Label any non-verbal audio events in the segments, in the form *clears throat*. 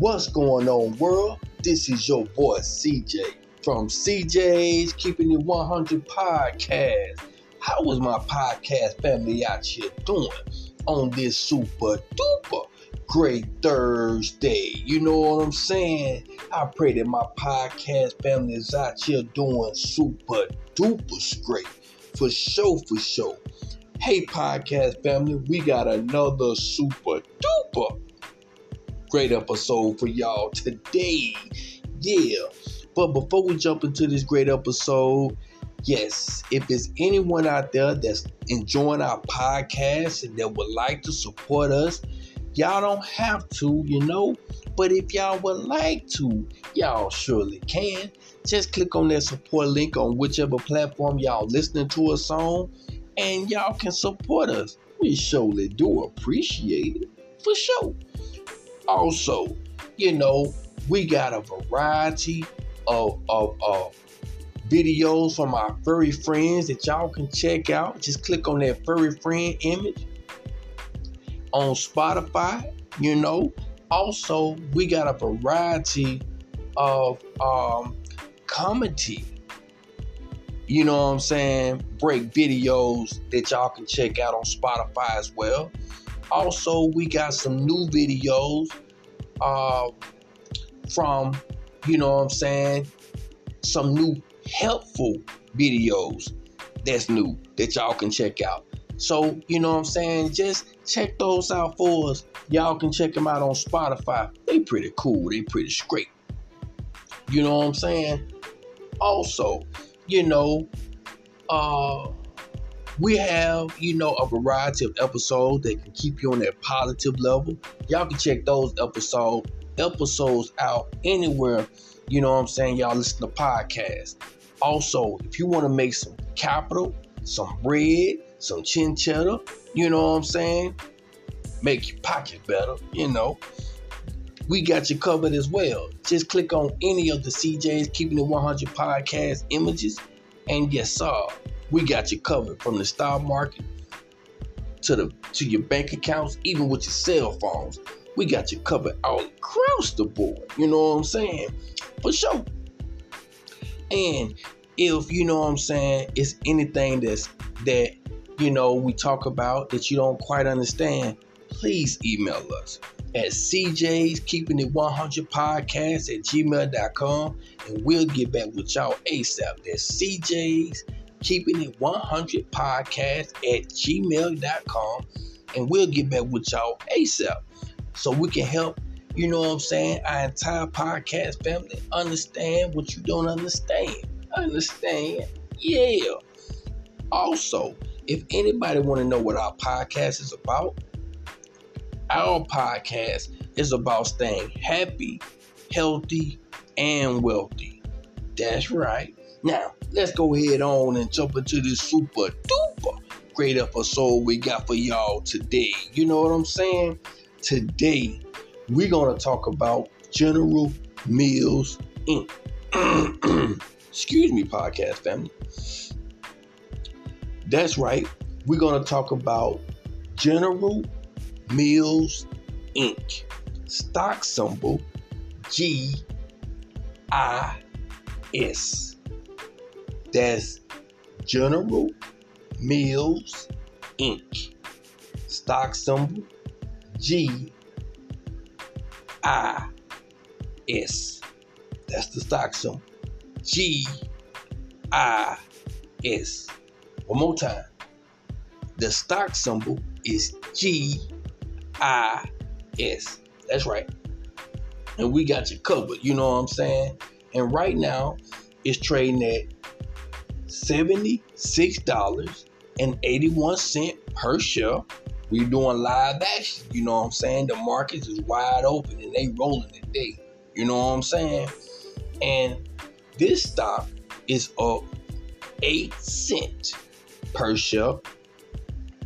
What's going on, world? This is your boy CJ from CJ's Keeping It 100 podcast. How was my podcast family out here doing on this super duper great Thursday? You know what I'm saying? I pray that my podcast family is out here doing super duper great. For sure, for sure. Hey, podcast family, we got another super duper great episode for y'all today. Yeah. But before we jump into this great episode, yes, if there's anyone out there that's enjoying our podcast and that would like to support us, y'all don't have to, you know. But if y'all would like to, y'all surely can. Just click on that support link on whichever platform y'all listening to us on, and y'all can support us. We surely do appreciate it, for sure. Also, you know, we got a variety of, of, of videos from our furry friends that y'all can check out. Just click on that furry friend image on Spotify, you know. Also, we got a variety of um, comedy, you know what I'm saying, break videos that y'all can check out on Spotify as well. Also, we got some new videos uh, from, you know what I'm saying, some new helpful videos that's new that y'all can check out. So, you know what I'm saying? Just check those out for us. Y'all can check them out on Spotify. They pretty cool. They pretty straight. You know what I'm saying? Also, you know, uh we have, you know, a variety of episodes that can keep you on that positive level. Y'all can check those episode episodes out anywhere, you know what I'm saying, y'all listen to podcasts. Also, if you want to make some capital, some bread, some chin cheddar, you know what I'm saying, make your pocket better, you know, we got you covered as well. Just click on any of the CJ's Keeping It 100 podcast images, and yes, sir, we got you covered from the stock market to the to your bank accounts, even with your cell phones. We got you covered all across the board. You know what I'm saying? For sure. And if you know what I'm saying, it's anything that's that you know we talk about that you don't quite understand, please email us at CJ's Keeping It 100 Podcast at gmail.com and we'll get back with y'all ASAP. That's CJ's keeping it 100 podcast at gmail.com and we'll get back with y'all ASAP so we can help, you know what I'm saying, our entire podcast family understand what you don't understand. Understand? Yeah. Also, if anybody want to know what our podcast is about, our podcast is about staying happy, healthy, and wealthy. That's right. Now, let's go ahead on and jump into this super duper great episode we got for y'all today. You know what I'm saying? Today, we're going to talk about General Mills Inc. *clears throat* Excuse me, podcast family. That's right. We're going to talk about General Mills Inc. Stock symbol G I S. That's General Mills Inc. Stock symbol G I S. That's the stock symbol. G I S. One more time. The stock symbol is G I S. That's right. And we got you covered. You know what I'm saying? And right now, it's trading at $76.81 per share. We're doing live action. You know what I'm saying? The markets is wide open and they rolling today. You know what I'm saying? And this stock is up 8 cents per share,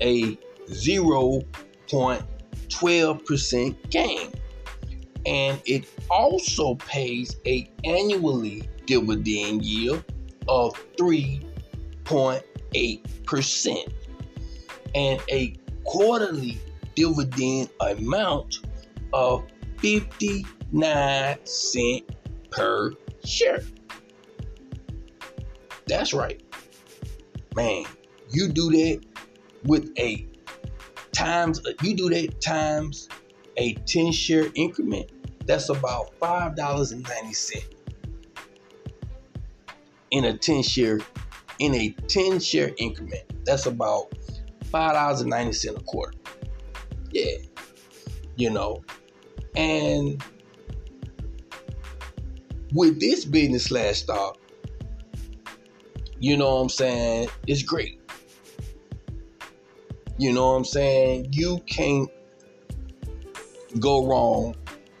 a 0.12% gain. And it also pays a annually dividend yield of 3.8% and a quarterly dividend amount of 59 cents per share. That's right. Man, you do that with a times you do that times a 10 share increment, that's about $5.90 in a 10 share in a 10 share increment. That's about $5.90 a quarter. Yeah. You know, and with this business slash stock, you know what I'm saying, it's great. You know what I'm saying? You can't go wrong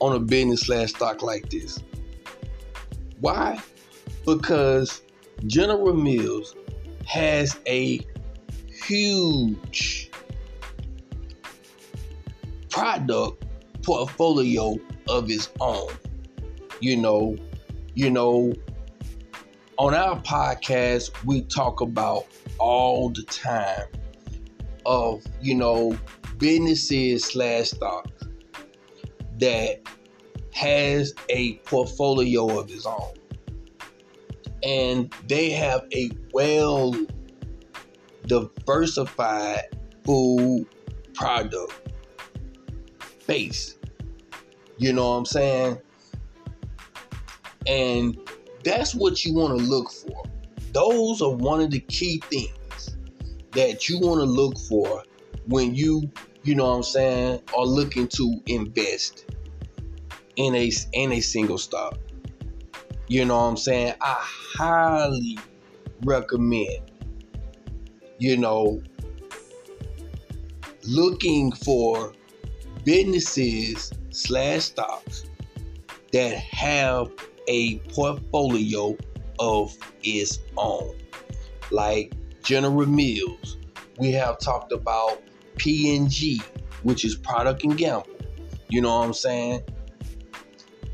on a business slash stock like this. Why? Because General Mills has a huge product portfolio of its own. You know, you know, on our podcast, we talk about all the time of, you know, businesses slash stocks that has a portfolio of its own. And they have a well diversified food product base. You know what I'm saying? And that's what you want to look for. Those are one of the key things that you want to look for when you, you know what I'm saying, are looking to invest in a in a single stock. You know what I'm saying? I highly recommend you know looking for businesses slash stocks that have a portfolio of its own. Like General Mills, we have talked about P&G, which is Procter and Gamble. You know what I'm saying?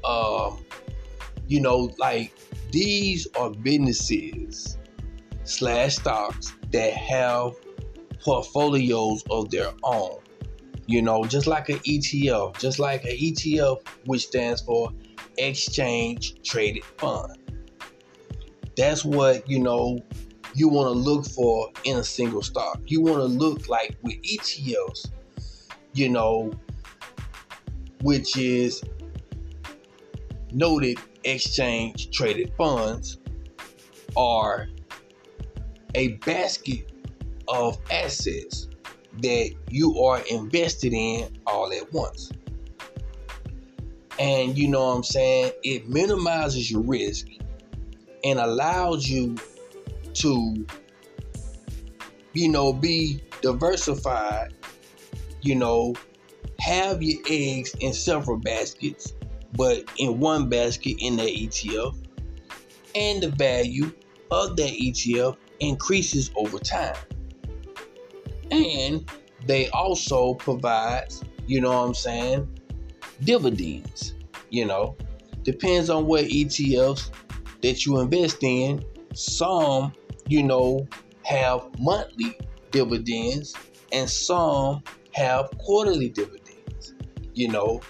Um, you know, like these are businesses slash stocks that have portfolios of their own. You know, just like an ETF, just like an ETF, which stands for exchange traded fund. That's what, you know, you want to look for in a single stock. You want to look like with ETFs, you know, which is noted exchange traded funds are a basket of assets that you are invested in all at once. And you know what I'm saying? It minimizes your risk and allows you to, you know, be diversified, you know, have your eggs in several baskets, but in one basket in that ETF. And the value of that ETF increases over time. And they also provide, you know what I'm saying, dividends. You know, depends on what ETFs that you invest in. Some, you know, have monthly dividends and some have quarterly dividends. You know,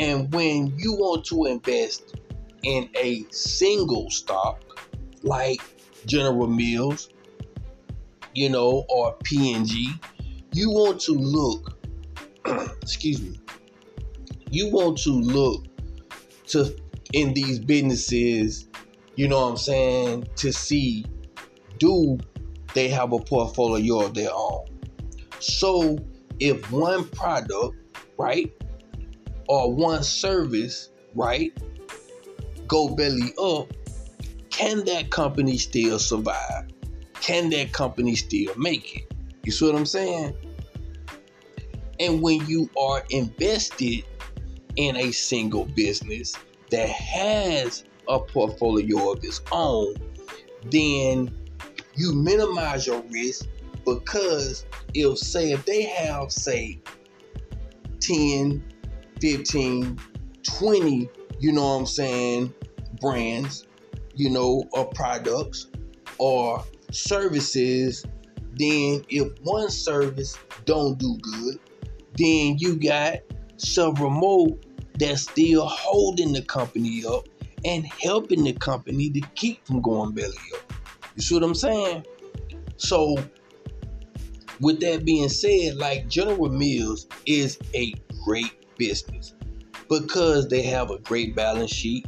and when you want to invest in a single stock like General Mills, you know, or P&G, you want to look *clears throat* excuse me you want to look to in these businesses, you know what I'm saying, to see do they have a portfolio of their own. So if one product, right, or one service, right, go belly up, can that company still survive? Can that company still make it? You see what I'm saying? And when you are invested in a single business that has a portfolio of its own, then you minimize your risk because if say if they have say 10 15 20 you know what i'm saying brands you know or products or services then if one service don't do good then you got several more that's still holding the company up and helping the company to keep from going belly up. You see what I'm saying? So, with that being said, like General Mills is a great business because they have a great balance sheet.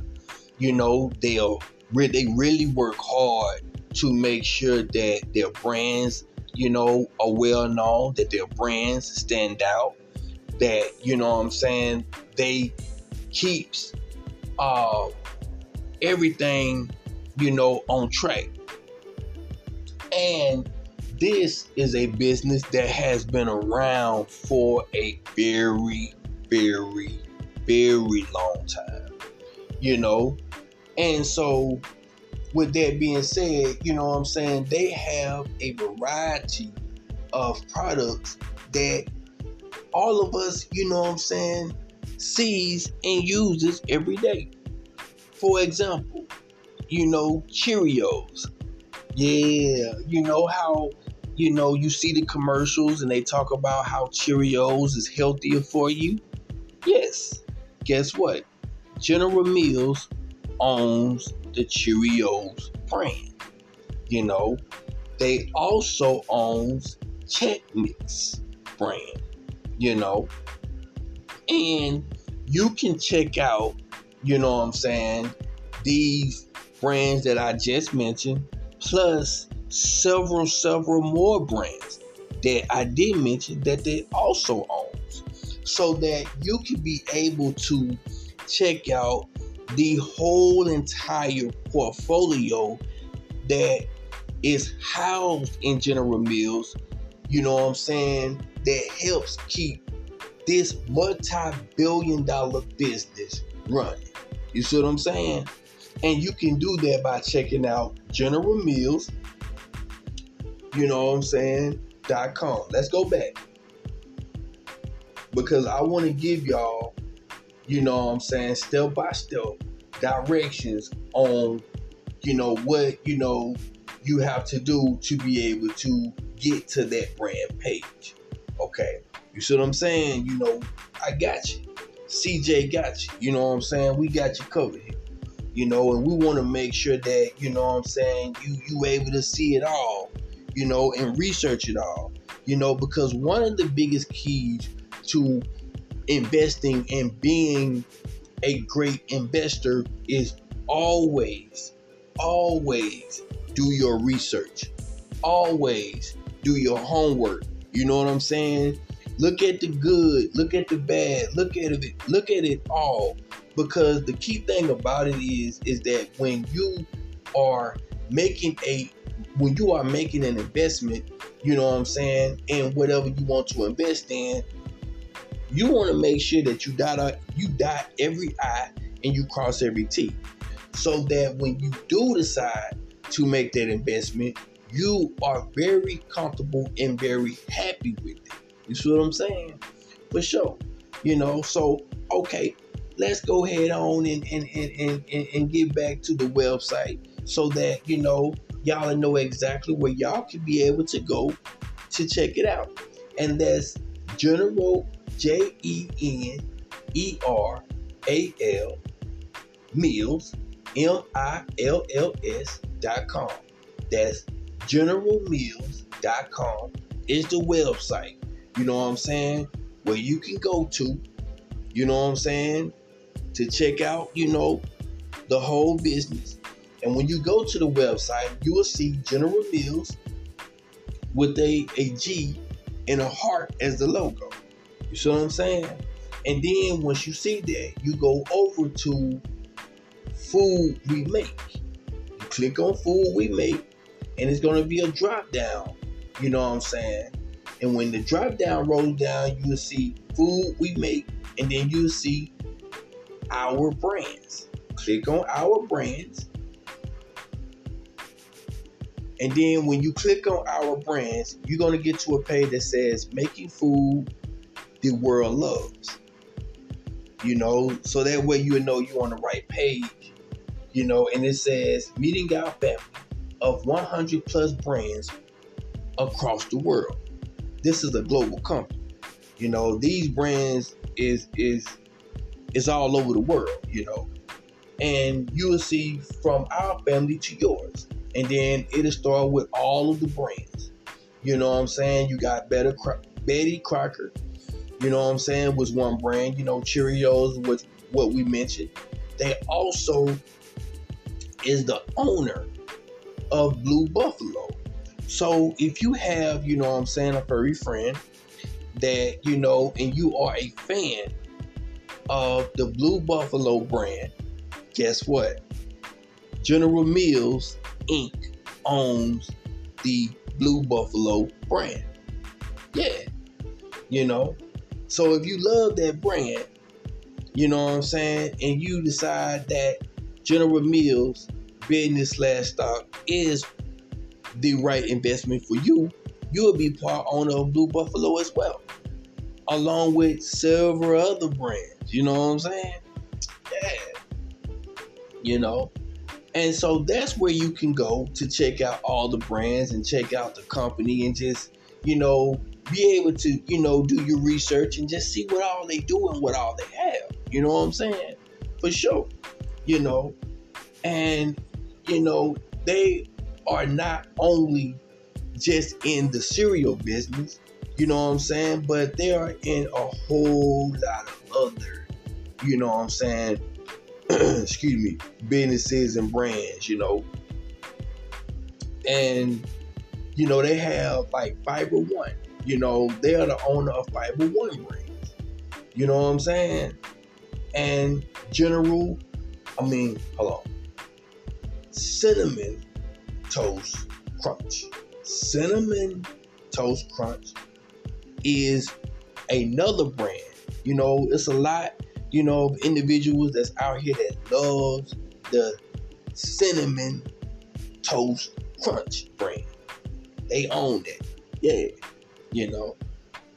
You know, they'll they really work hard to make sure that their brands, you know, are well known, that their brands stand out, that you know what I'm saying, they keeps uh everything, you know, on track. And this is a business that has been around for a very, very, very long time. You know, and so with that being said, you know what I'm saying, they have a variety of products that all of us, you know what I'm saying, sees and uses every day. For example, you know, Cheerios. Yeah, you know how you know you see the commercials and they talk about how Cheerios is healthier for you? Yes. Guess what? General Mills owns the Cheerios brand. You know, they also owns Chex Mix brand. You know, and you can check out you know what I'm saying, these brands that I just mentioned, plus several, several more brands that I did mention that they also owns. So that you can be able to check out the whole entire portfolio that is housed in General Mills, you know what I'm saying, that helps keep this multi billion dollar business running. You see what I'm saying? And you can do that by checking out General Mills, you know what I'm saying, dot com. Let's go back. Because I want to give y'all, you know what I'm saying, step by step directions on, you know, what, you know, you have to do to be able to get to that brand page. Okay. You see what I'm saying? You know, I got you. CJ got you. You know what I'm saying? We got you covered here. You know, and we want to make sure that, you know what I'm saying, you you able to see it all, you know, and research it all. You know, because one of the biggest keys to investing and being a great investor is always, always do your research. Always do your homework. You know what I'm saying? Look at the good, look at the bad, look at it, look at it all. Because the key thing about it is, is that when you are making a when you are making an investment, you know what I'm saying, in whatever you want to invest in, you want to make sure that you dot uh, you dot every I and you cross every T. So that when you do decide to make that investment, you are very comfortable and very happy with it. You see what I'm saying? For sure. You know, so okay, let's go ahead on and and, and, and, and get back to the website so that you know y'all know exactly where y'all can be able to go to check it out. And that's General J E N E R A L Mills M I L L S dot com. That's generalmills.com is the website you know what I'm saying, where you can go to, you know what I'm saying, to check out, you know, the whole business. And when you go to the website, you will see General Mills with a, a G and a heart as the logo. You see what I'm saying? And then once you see that, you go over to Food We Make. You click on Food We Make, and it's to be a drop down. You know what I'm saying? And when the drop down rolls down, you'll see food we make, and then you'll see our brands. Click on our brands. And then when you click on our brands, you're to get to a page that says making food the world loves. You know, so that way you know you're on the right page. You know, and it says meeting our family of 100 plus brands across the world this is a global company. You know, these brands is is is all over the world, you know. And you will see from our family to yours. And then it'll start with all of the brands. You know what I'm saying? You got Better Betty Crocker. You know what I'm saying? Was one brand. You know, Cheerios was what we mentioned. They also is the owner of Blue Buffalo. So if you have, you know what I'm saying, a furry friend that, you know, and you are a fan of the Blue Buffalo brand, guess what? General Mills Inc. owns the Blue Buffalo brand. Yeah. You know, so if you love that brand, you know what I'm saying, and you decide that General Mills business slash stock is the right investment for you, you'll be part owner of Blue Buffalo as well, along with several other brands. You know what I'm saying? Yeah. You know, and so that's where you can go to check out all the brands and check out the company and just, you know, be able to, you know, do your research and just see what all they do and what all they have. You know what I'm saying? For sure. You know, and you know, they are not only just in the cereal business, you know what I'm saying, but they are in a whole lot of other, you know what I'm saying, *clears throat* excuse me, businesses and brands, you know. And, you know, they have like Fiber One, you know, they are the owner of Fiber One brands. You know what I'm saying? And General, I mean, hello, cinnamon toast crunch. Cinnamon toast crunch is another brand. You know, it's a lot, you know, of individuals that's out here that loves the cinnamon toast crunch brand. They own it. Yeah. You know.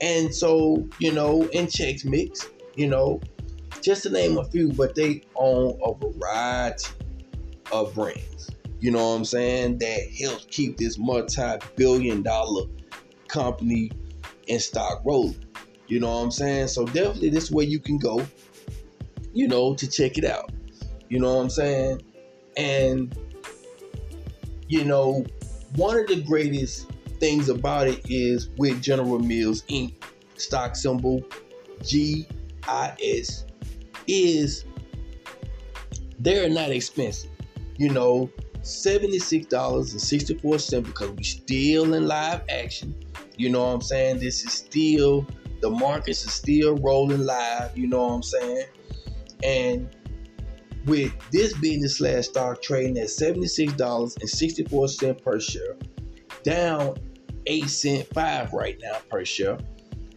And so, you know, in Chex Mix, you know, just to name a few, but they own a variety of brands. You know what I'm saying? That helps keep this multi-billion dollar company in stock rolling. You know what I'm saying? So definitely this way you can go, you know, to check it out. You know what I'm saying? And you know, one of the greatest things about it is with General Mills Inc. stock symbol GIS is they're not expensive you know, $76.64 because we still in live action. You know what I'm saying? This is still the markets are still rolling live, you know what I'm saying? And with this business slash stock trading at $76.64 per share, down 8 cent 5 right now per share,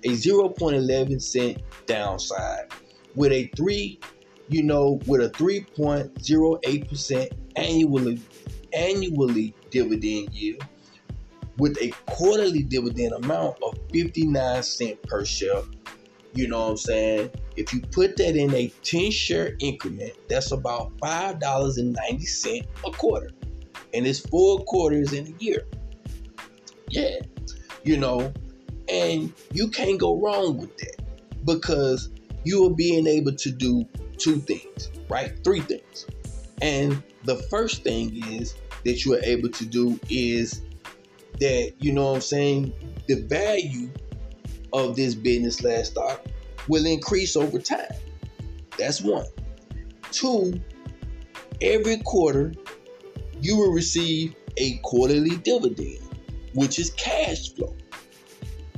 a 0.11 cent downside with a 3 you know, with a 3.08% annually annually dividend yield with a quarterly dividend amount of 59 cents per share. You know what I'm saying? If you put that in a 10 share increment, that's about $5.90 a quarter. And it's four quarters in a year. Yeah. You know, and you can't go wrong with that because you are being able to do two things, right? Three things. And the first thing is that you are able to do is that, you know what I'm saying, the value of this business slash stock will increase over time. That's one. Two, every quarter you will receive a quarterly dividend, which is cash flow,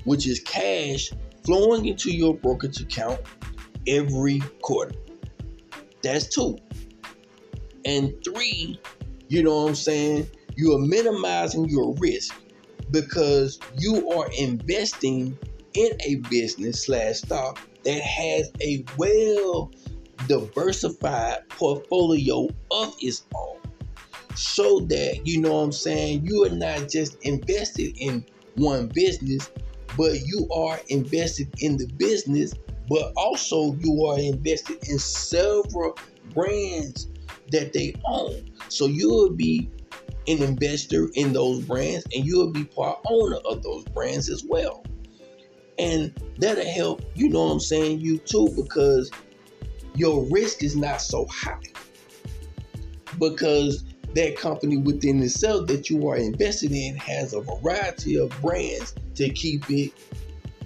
which is cash flowing into your brokerage account every quarter. That's two. And three, you know what I'm saying? You are minimizing your risk because you are investing in a business slash stock that has a well diversified portfolio of its own. So that you know what I'm saying, you are not just invested in one business, but you are invested in the business but also you are invested in several brands that they own. So you'll be an investor in those brands and you'll be part owner of those brands as well. And that'll help, you know what I'm saying, you too, because your risk is not so high because that company within itself that you are invested in has a variety of brands to keep it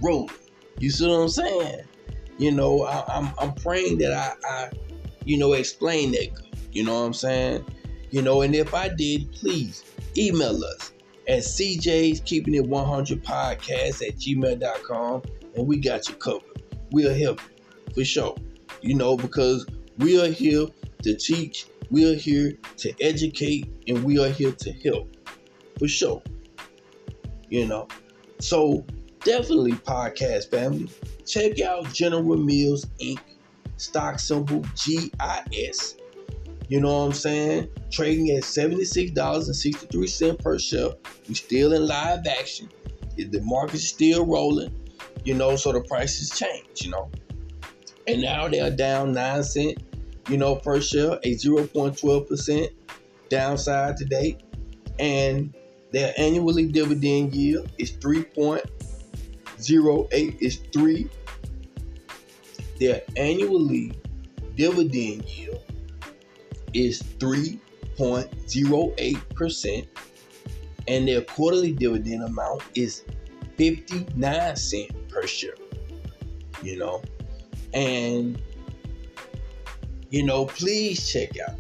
rolling. You see what I'm saying? You know, I, am I'm, I'm praying that I, I, you know, explain that. You know what I'm saying? You know, and if I did, please email us at CJ's Keeping It 100 Podcast at gmail.com and we got you covered. We'll help you for sure. You know, because we are here to teach we are here to educate and we are here to help for sure. You know, so definitely podcast family. Check out General Mills Inc. Stock symbol GIS. You know what I'm saying? Trading at $76.63 per share. We still in live action. The market's still rolling, you know, so the prices change, you know. And now they're down 9 cents you know, per share, a 0.12% downside to date. And their annually dividend yield is 3.08 is 3. Their annually dividend yield is 3.08% and their quarterly dividend amount is 59 cents per share. You know, and you know, please check out,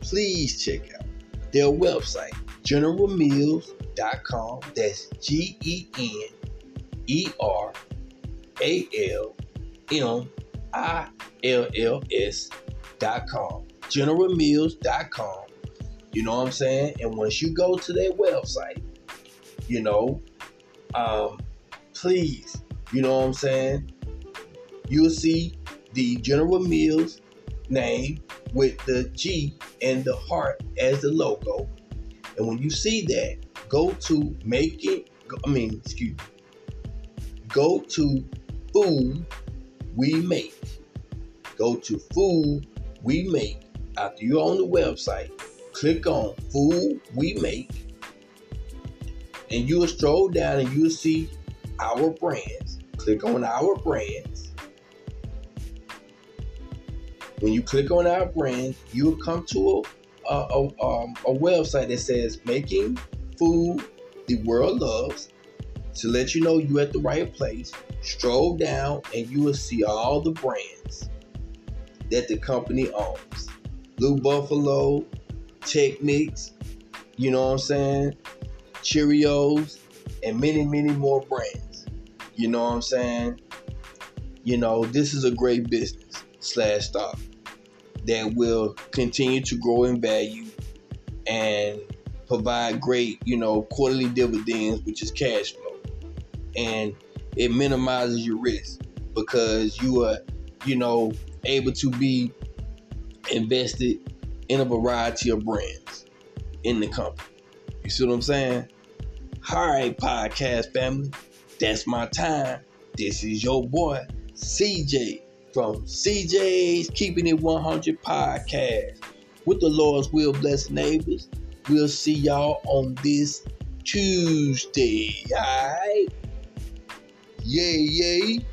please check out their website, generalmills.com. That's G E N E R A L M I L L S.com. Generalmills.com. You know what I'm saying? And once you go to their website, you know, um, please, you know what I'm saying? You'll see the General Mills name with the G and the heart as the logo. And when you see that, go to make it, I mean, excuse me, go to food we make. Go to food we make. After you're on the website, click on food we make. And you'll stroll down and you'll see our brands. Click on our brands when you click on our brand, you'll come to a, a, a, um, a website that says Making Food the World Loves to let you know you're at the right place. Stroll down and you will see all the brands that the company owns. Blue Buffalo, Chex Mix, you know what I'm saying? Cheerios, and many, many more brands. You know what I'm saying? You know, this is a great business slash stock that will continue to grow in value and provide great, you know, quarterly dividends, which is cash flow. And it minimizes your risk because you are, you know, able to be invested in a variety of brands in the company. You see what I'm saying? All right, podcast family, that's my time. This is your boy, CJ from CJ's Keeping It 100 podcast. With the Lord's will, bless neighbors. We'll see y'all on this Tuesday. All right? Yay, yay.